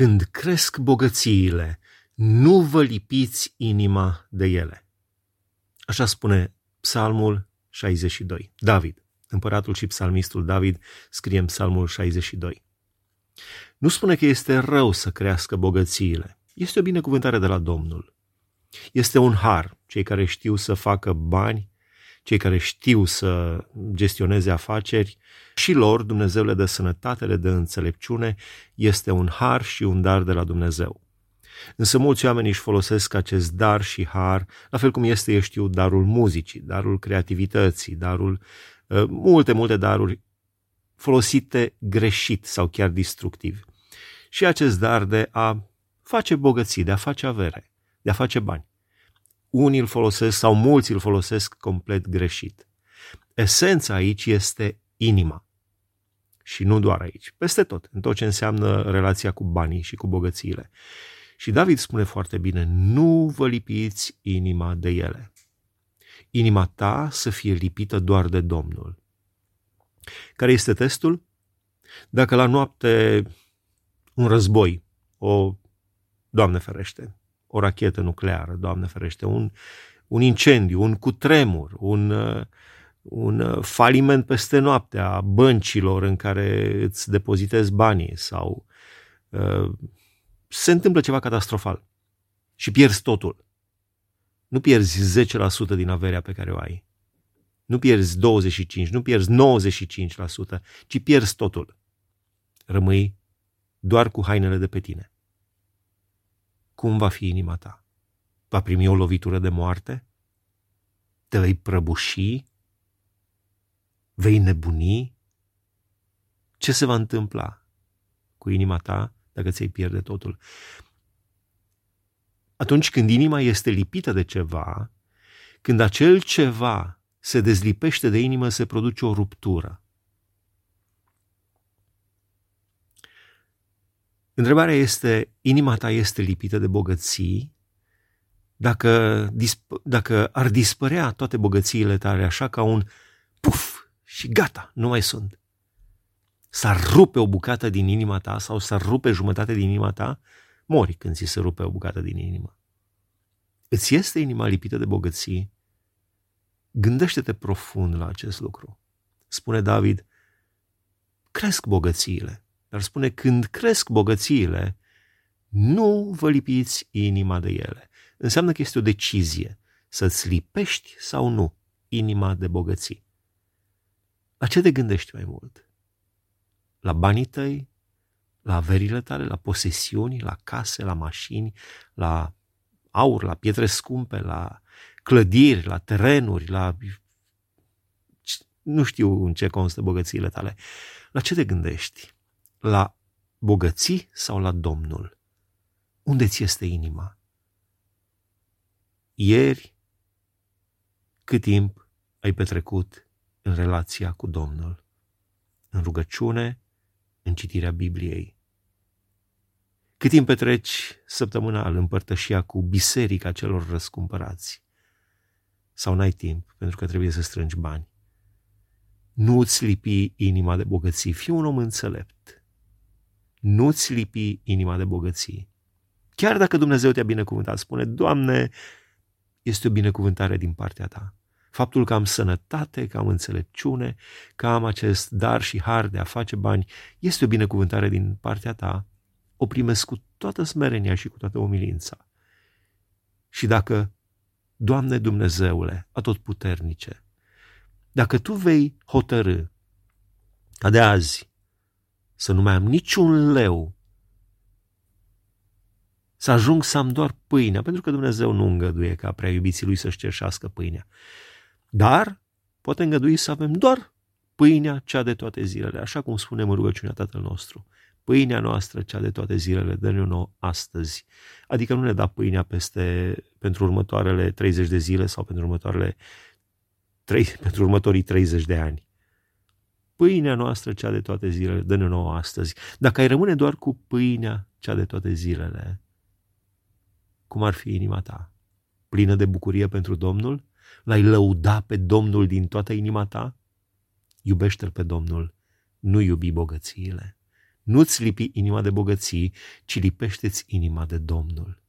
când cresc bogățiile, nu vă lipiți inima de ele. Așa spune Psalmul 62. David, împăratul și psalmistul David, scrie în Psalmul 62. Nu spune că este rău să crească bogățiile. Este o binecuvântare de la Domnul. Este un har. Cei care știu să facă bani, cei care știu să gestioneze afaceri, și lor Dumnezeu le dă sănătate, le dă înțelepciune, este un har și un dar de la Dumnezeu. Însă mulți oameni își folosesc acest dar și har, la fel cum este, eu știu, darul muzicii, darul creativității, darul, uh, multe, multe daruri folosite greșit sau chiar destructiv. Și acest dar de a face bogății, de a face avere, de a face bani. Unii îl folosesc sau mulți îl folosesc complet greșit. Esența aici este inima. Și nu doar aici, peste tot, în tot ce înseamnă relația cu banii și cu bogățiile. Și David spune foarte bine, nu vă lipiți inima de ele. Inima ta să fie lipită doar de Domnul. Care este testul? Dacă la noapte un război, o, Doamne ferește, o rachetă nucleară, Doamne ferește, un, un incendiu, un cutremur, un, un faliment peste noapte a băncilor în care îți depozitezi banii sau uh, se întâmplă ceva catastrofal și pierzi totul. Nu pierzi 10% din averea pe care o ai. Nu pierzi 25, nu pierzi 95%, ci pierzi totul. Rămâi doar cu hainele de pe tine. Cum va fi inima ta? Va primi o lovitură de moarte? Te vei prăbuși? Vei nebuni? Ce se va întâmpla cu inima ta dacă ți-ai pierde totul. Atunci când inima este lipită de ceva, când acel ceva se dezlipește de inimă, se produce o ruptură. Întrebarea este, inima ta este lipită de bogății? Dacă, dacă ar dispărea toate bogățiile tale așa ca un puf și gata, nu mai sunt s-ar rupe o bucată din inima ta sau s-ar rupe jumătate din inima ta, mori când ți se rupe o bucată din inimă. Îți este inima lipită de bogății? Gândește-te profund la acest lucru. Spune David, cresc bogățiile, dar spune când cresc bogățiile, nu vă lipiți inima de ele. Înseamnă că este o decizie să-ți lipești sau nu inima de bogății. La ce te gândești mai mult? la banii tăi, la averile tale, la posesiuni, la case, la mașini, la aur, la pietre scumpe, la clădiri, la terenuri, la... Nu știu în ce constă bogățiile tale. La ce te gândești? La bogății sau la Domnul? Unde ți este inima? Ieri, cât timp ai petrecut în relația cu Domnul? În rugăciune, în citirea Bibliei. Cât timp petreci săptămânal în părtășia cu biserica celor răscumpărați? Sau n-ai timp pentru că trebuie să strângi bani? Nu-ți lipi inima de bogății. Fii un om înțelept. Nu-ți lipi inima de bogății. Chiar dacă Dumnezeu te-a binecuvântat, spune, Doamne, este o binecuvântare din partea ta. Faptul că am sănătate, că am înțelepciune, că am acest dar și har de a face bani, este o binecuvântare din partea ta. O primesc cu toată smerenia și cu toată umilința. Și dacă, Doamne Dumnezeule, atotputernice, dacă Tu vei hotărâ ca de azi să nu mai am niciun leu, să ajung să am doar pâinea, pentru că Dumnezeu nu îngăduie ca prea iubiții Lui să-și cerșească pâinea. Dar poate îngădui să avem doar pâinea cea de toate zilele, așa cum spunem în rugăciunea Tatăl nostru. Pâinea noastră, cea de toate zilele, dă-ne nouă astăzi. Adică nu ne da pâinea peste, pentru următoarele 30 de zile sau pentru, următoarele 3, pentru următorii 30 de ani. Pâinea noastră, cea de toate zilele, dă-ne nouă astăzi. Dacă ai rămâne doar cu pâinea cea de toate zilele, cum ar fi inima ta? Plină de bucurie pentru Domnul? L-ai lăuda pe Domnul din toată inima ta? Iubește-L pe Domnul, nu iubi bogățiile, Nu-ți lipi inima de bogății, ci lipește-ți inima de Domnul.